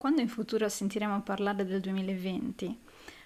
Quando in futuro sentiremo parlare del 2020,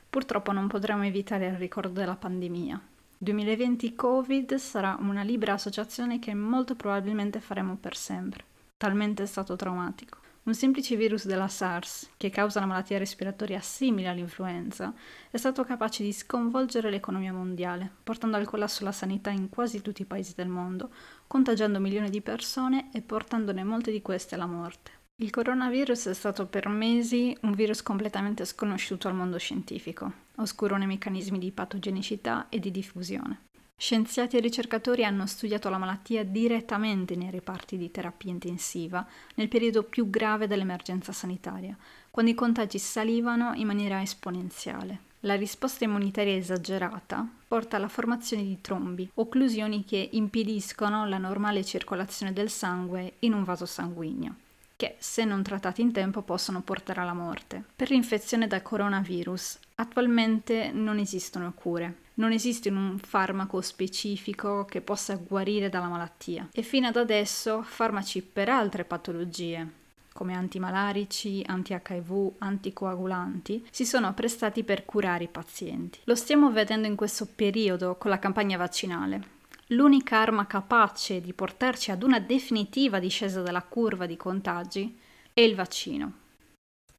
purtroppo non potremo evitare il ricordo della pandemia. 2020 Covid sarà una libera associazione che molto probabilmente faremo per sempre. Talmente è stato traumatico. Un semplice virus della SARS, che causa una malattia respiratoria simile all'influenza, è stato capace di sconvolgere l'economia mondiale, portando al collasso la sanità in quasi tutti i paesi del mondo, contagiando milioni di persone e portandone molte di queste alla morte. Il coronavirus è stato per mesi un virus completamente sconosciuto al mondo scientifico, oscuro nei meccanismi di patogenicità e di diffusione. Scienziati e ricercatori hanno studiato la malattia direttamente nei reparti di terapia intensiva nel periodo più grave dell'emergenza sanitaria, quando i contagi salivano in maniera esponenziale. La risposta immunitaria esagerata porta alla formazione di trombi, occlusioni che impediscono la normale circolazione del sangue in un vaso sanguigno che, se non trattati in tempo, possono portare alla morte. Per l'infezione da coronavirus attualmente non esistono cure. Non esiste un farmaco specifico che possa guarire dalla malattia e fino ad adesso farmaci per altre patologie, come antimalarici, anti-HIV, anticoagulanti, si sono prestati per curare i pazienti. Lo stiamo vedendo in questo periodo con la campagna vaccinale l'unica arma capace di portarci ad una definitiva discesa della curva di contagi è il vaccino.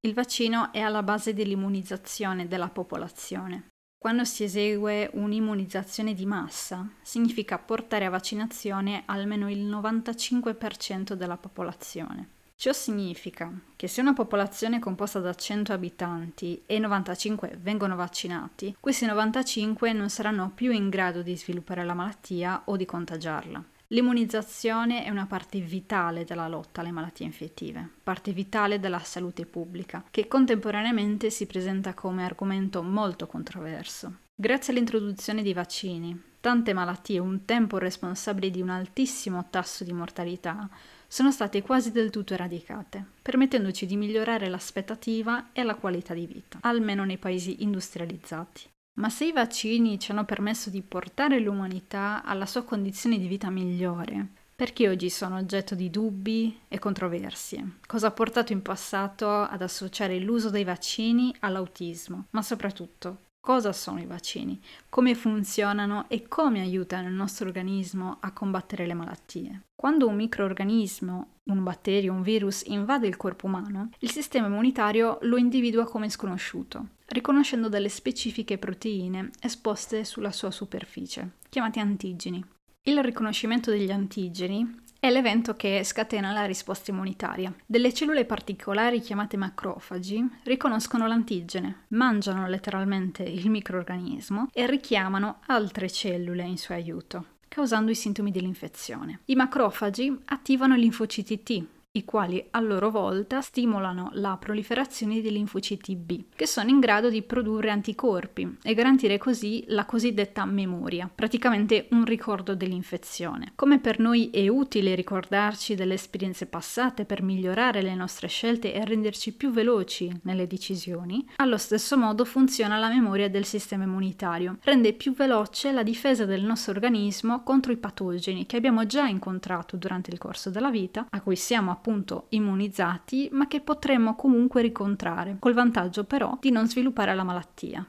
Il vaccino è alla base dell'immunizzazione della popolazione. Quando si esegue un'immunizzazione di massa, significa portare a vaccinazione almeno il 95% della popolazione. Ciò significa che se una popolazione è composta da 100 abitanti e 95 vengono vaccinati, questi 95 non saranno più in grado di sviluppare la malattia o di contagiarla. L'immunizzazione è una parte vitale della lotta alle malattie infettive, parte vitale della salute pubblica, che contemporaneamente si presenta come argomento molto controverso. Grazie all'introduzione di vaccini, tante malattie un tempo responsabili di un altissimo tasso di mortalità sono state quasi del tutto eradicate, permettendoci di migliorare l'aspettativa e la qualità di vita, almeno nei paesi industrializzati. Ma se i vaccini ci hanno permesso di portare l'umanità alla sua condizione di vita migliore, perché oggi sono oggetto di dubbi e controversie? Cosa ha portato in passato ad associare l'uso dei vaccini all'autismo? Ma soprattutto, Cosa sono i vaccini? Come funzionano e come aiutano il nostro organismo a combattere le malattie? Quando un microorganismo, un batterio, un virus invade il corpo umano, il sistema immunitario lo individua come sconosciuto, riconoscendo delle specifiche proteine esposte sulla sua superficie, chiamate antigeni. Il riconoscimento degli antigeni è l'evento che scatena la risposta immunitaria. Delle cellule particolari chiamate macrofagi riconoscono l'antigene, mangiano letteralmente il microorganismo e richiamano altre cellule in suo aiuto causando i sintomi dell'infezione. I macrofagi attivano i linfociti T, i quali a loro volta stimolano la proliferazione dei linfociti B, che sono in grado di produrre anticorpi e garantire così la cosiddetta memoria, praticamente un ricordo dell'infezione. Come per noi è utile ricordarci delle esperienze passate per migliorare le nostre scelte e renderci più veloci nelle decisioni, allo stesso modo funziona la memoria del sistema immunitario, rende più veloce la difesa del nostro organismo contro i patogeni che abbiamo già incontrato durante il corso della vita, a cui siamo appunto immunizzati, ma che potremmo comunque ricontrare, col vantaggio però di non sviluppare la malattia.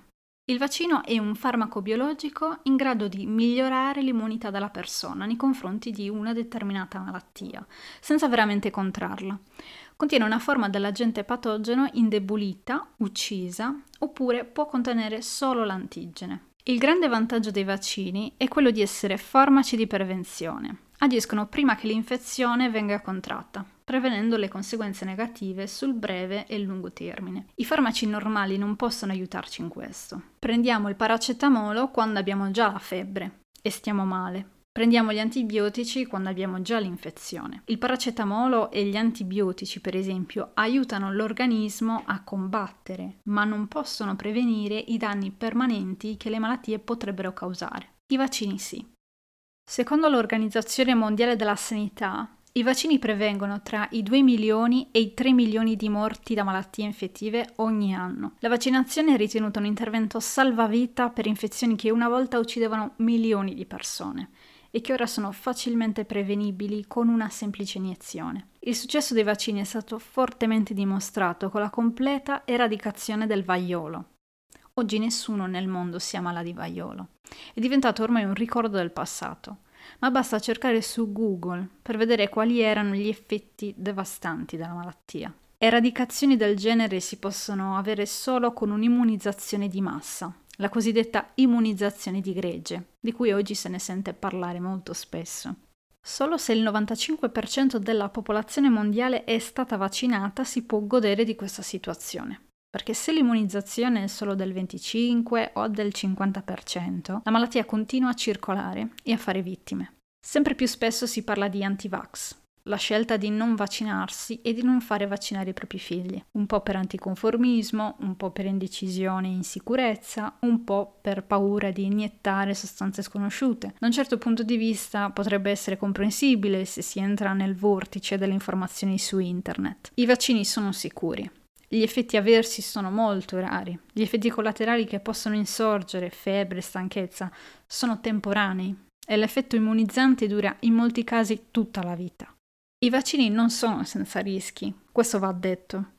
Il vaccino è un farmaco biologico in grado di migliorare l'immunità della persona nei confronti di una determinata malattia, senza veramente contrarla. Contiene una forma dell'agente patogeno indebolita, uccisa, oppure può contenere solo l'antigene. Il grande vantaggio dei vaccini è quello di essere farmaci di prevenzione. Agiscono prima che l'infezione venga contratta prevenendo le conseguenze negative sul breve e lungo termine. I farmaci normali non possono aiutarci in questo. Prendiamo il paracetamolo quando abbiamo già la febbre e stiamo male. Prendiamo gli antibiotici quando abbiamo già l'infezione. Il paracetamolo e gli antibiotici, per esempio, aiutano l'organismo a combattere, ma non possono prevenire i danni permanenti che le malattie potrebbero causare. I vaccini sì. Secondo l'Organizzazione Mondiale della Sanità, i vaccini prevengono tra i 2 milioni e i 3 milioni di morti da malattie infettive ogni anno. La vaccinazione è ritenuta un intervento salvavita per infezioni che una volta uccidevano milioni di persone e che ora sono facilmente prevenibili con una semplice iniezione. Il successo dei vaccini è stato fortemente dimostrato con la completa eradicazione del vaiolo. Oggi nessuno nel mondo si ammala di vaiolo. È diventato ormai un ricordo del passato, ma basta cercare su Google per vedere quali erano gli effetti devastanti della malattia. Eradicazioni del genere si possono avere solo con un'immunizzazione di massa, la cosiddetta immunizzazione di gregge, di cui oggi se ne sente parlare molto spesso. Solo se il 95% della popolazione mondiale è stata vaccinata si può godere di questa situazione. Perché se l'immunizzazione è solo del 25 o del 50%, la malattia continua a circolare e a fare vittime. Sempre più spesso si parla di anti-vax, la scelta di non vaccinarsi e di non fare vaccinare i propri figli, un po' per anticonformismo, un po' per indecisione e insicurezza, un po' per paura di iniettare sostanze sconosciute. Da un certo punto di vista potrebbe essere comprensibile se si entra nel vortice delle informazioni su internet. I vaccini sono sicuri, gli effetti avversi sono molto rari. Gli effetti collaterali che possono insorgere, febbre, stanchezza, sono temporanei e l'effetto immunizzante dura in molti casi tutta la vita. I vaccini non sono senza rischi, questo va detto,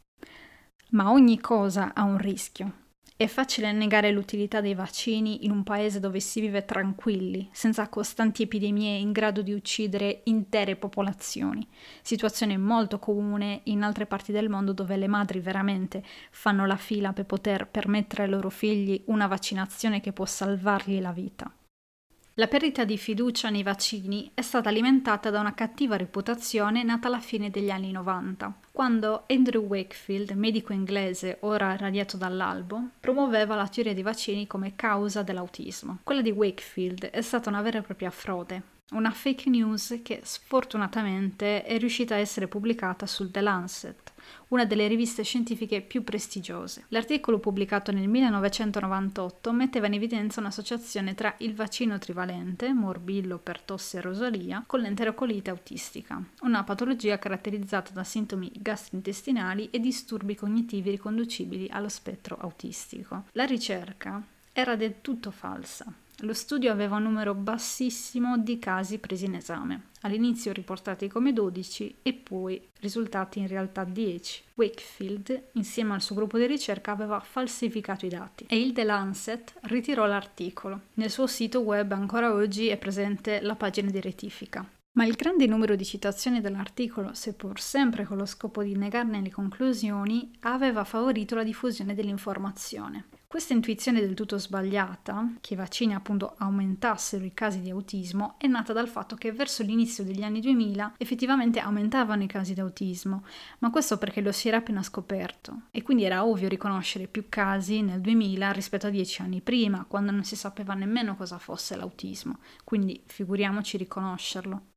ma ogni cosa ha un rischio. È facile negare l'utilità dei vaccini in un paese dove si vive tranquilli, senza costanti epidemie in grado di uccidere intere popolazioni, situazione molto comune in altre parti del mondo dove le madri veramente fanno la fila per poter permettere ai loro figli una vaccinazione che può salvargli la vita. La perdita di fiducia nei vaccini è stata alimentata da una cattiva reputazione nata alla fine degli anni 90, quando Andrew Wakefield, medico inglese ora radiato dall'albo, promuoveva la teoria dei vaccini come causa dell'autismo. Quella di Wakefield è stata una vera e propria frode, una fake news che sfortunatamente è riuscita a essere pubblicata sul The Lancet, una delle riviste scientifiche più prestigiose. L'articolo pubblicato nel 1998 metteva in evidenza un'associazione tra il vaccino trivalente, morbillo per tosse e rosolia, con l'enterocolite autistica, una patologia caratterizzata da sintomi gastrointestinali e disturbi cognitivi riconducibili allo spettro autistico. La ricerca era del tutto falsa. Lo studio aveva un numero bassissimo di casi presi in esame, all'inizio riportati come 12 e poi risultati in realtà 10. Wakefield, insieme al suo gruppo di ricerca, aveva falsificato i dati e il The Lancet ritirò l'articolo. Nel suo sito web ancora oggi è presente la pagina di rettifica. Ma il grande numero di citazioni dell'articolo, seppur sempre con lo scopo di negarne le conclusioni, aveva favorito la diffusione dell'informazione. Questa intuizione del tutto sbagliata, che i vaccini appunto aumentassero i casi di autismo, è nata dal fatto che verso l'inizio degli anni 2000 effettivamente aumentavano i casi di autismo, ma questo perché lo si era appena scoperto e quindi era ovvio riconoscere più casi nel 2000 rispetto a dieci anni prima, quando non si sapeva nemmeno cosa fosse l'autismo, quindi figuriamoci riconoscerlo.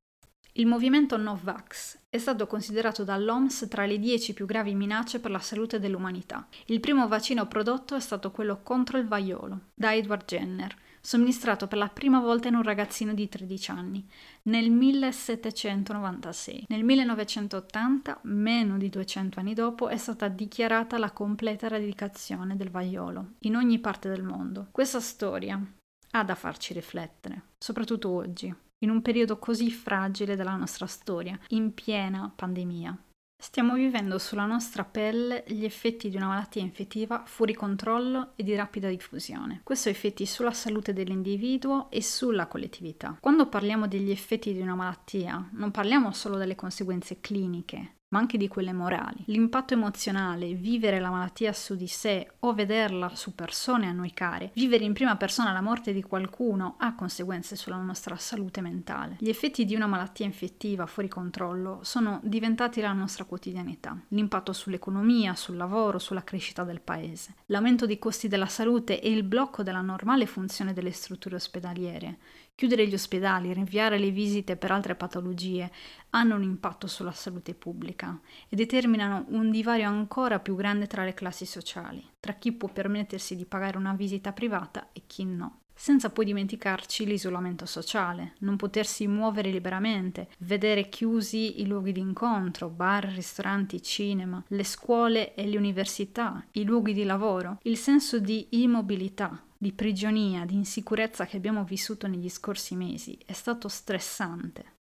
Il movimento Novax è stato considerato dall'OMS tra le 10 più gravi minacce per la salute dell'umanità. Il primo vaccino prodotto è stato quello contro il vaiolo, da Edward Jenner, somministrato per la prima volta in un ragazzino di 13 anni, nel 1796. Nel 1980, meno di 200 anni dopo, è stata dichiarata la completa eradicazione del vaiolo in ogni parte del mondo. Questa storia ha da farci riflettere, soprattutto oggi in un periodo così fragile della nostra storia, in piena pandemia. Stiamo vivendo sulla nostra pelle gli effetti di una malattia infettiva fuori controllo e di rapida diffusione. Questo ha effetti sulla salute dell'individuo e sulla collettività. Quando parliamo degli effetti di una malattia, non parliamo solo delle conseguenze cliniche, ma anche di quelle morali. L'impatto emozionale, vivere la malattia su di sé o vederla su persone a noi care, vivere in prima persona la morte di qualcuno ha conseguenze sulla nostra salute mentale. Gli effetti di una malattia infettiva fuori controllo sono diventati la nostra quotidianità. L'impatto sull'economia, sul lavoro, sulla crescita del paese. L'aumento dei costi della salute e il blocco della normale funzione delle strutture ospedaliere Chiudere gli ospedali, rinviare le visite per altre patologie hanno un impatto sulla salute pubblica e determinano un divario ancora più grande tra le classi sociali, tra chi può permettersi di pagare una visita privata e chi no. Senza poi dimenticarci l'isolamento sociale, non potersi muovere liberamente, vedere chiusi i luoghi di incontro, bar, ristoranti, cinema, le scuole e le università, i luoghi di lavoro, il senso di immobilità, di prigionia, di insicurezza che abbiamo vissuto negli scorsi mesi è stato stressante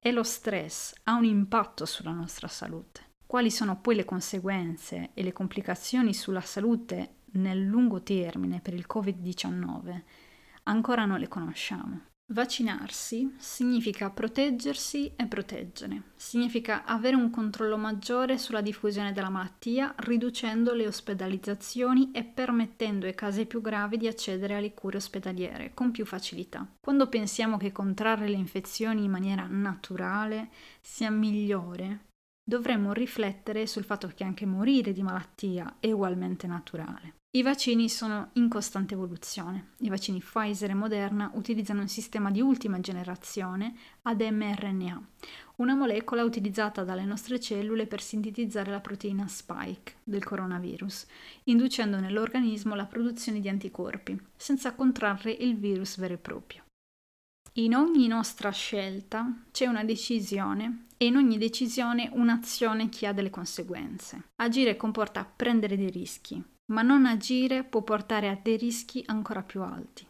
e lo stress ha un impatto sulla nostra salute. Quali sono poi le conseguenze e le complicazioni sulla salute nel lungo termine per il Covid-19? Ancora non le conosciamo. Vaccinarsi significa proteggersi e proteggere, significa avere un controllo maggiore sulla diffusione della malattia, riducendo le ospedalizzazioni e permettendo ai casi più gravi di accedere alle cure ospedaliere con più facilità. Quando pensiamo che contrarre le infezioni in maniera naturale sia migliore, dovremmo riflettere sul fatto che anche morire di malattia è ugualmente naturale. I vaccini sono in costante evoluzione. I vaccini Pfizer e Moderna utilizzano un sistema di ultima generazione ad mRNA, una molecola utilizzata dalle nostre cellule per sintetizzare la proteina spike del coronavirus, inducendo nell'organismo la produzione di anticorpi, senza contrarre il virus vero e proprio. In ogni nostra scelta c'è una decisione e in ogni decisione un'azione che ha delle conseguenze. Agire comporta prendere dei rischi, ma non agire può portare a dei rischi ancora più alti.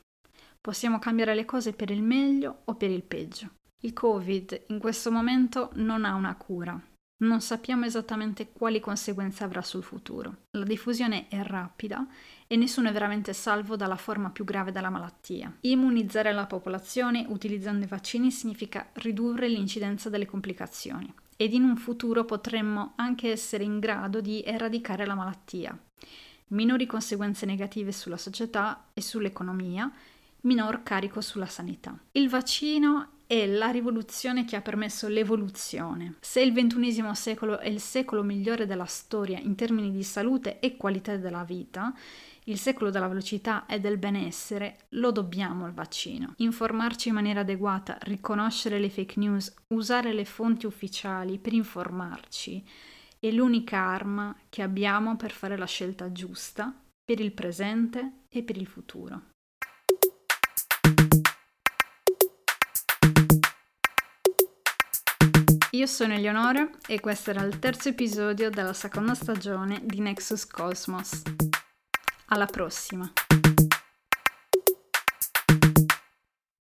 Possiamo cambiare le cose per il meglio o per il peggio. Il Covid in questo momento non ha una cura. Non sappiamo esattamente quali conseguenze avrà sul futuro. La diffusione è rapida e nessuno è veramente salvo dalla forma più grave della malattia. Immunizzare la popolazione utilizzando i vaccini significa ridurre l'incidenza delle complicazioni ed in un futuro potremmo anche essere in grado di eradicare la malattia minori conseguenze negative sulla società e sull'economia, minor carico sulla sanità. Il vaccino è la rivoluzione che ha permesso l'evoluzione. Se il XXI secolo è il secolo migliore della storia in termini di salute e qualità della vita, il secolo della velocità e del benessere, lo dobbiamo al vaccino. Informarci in maniera adeguata, riconoscere le fake news, usare le fonti ufficiali per informarci è l'unica arma che abbiamo per fare la scelta giusta per il presente e per il futuro. Io sono Eleonora e questo era il terzo episodio della seconda stagione di Nexus Cosmos. Alla prossima!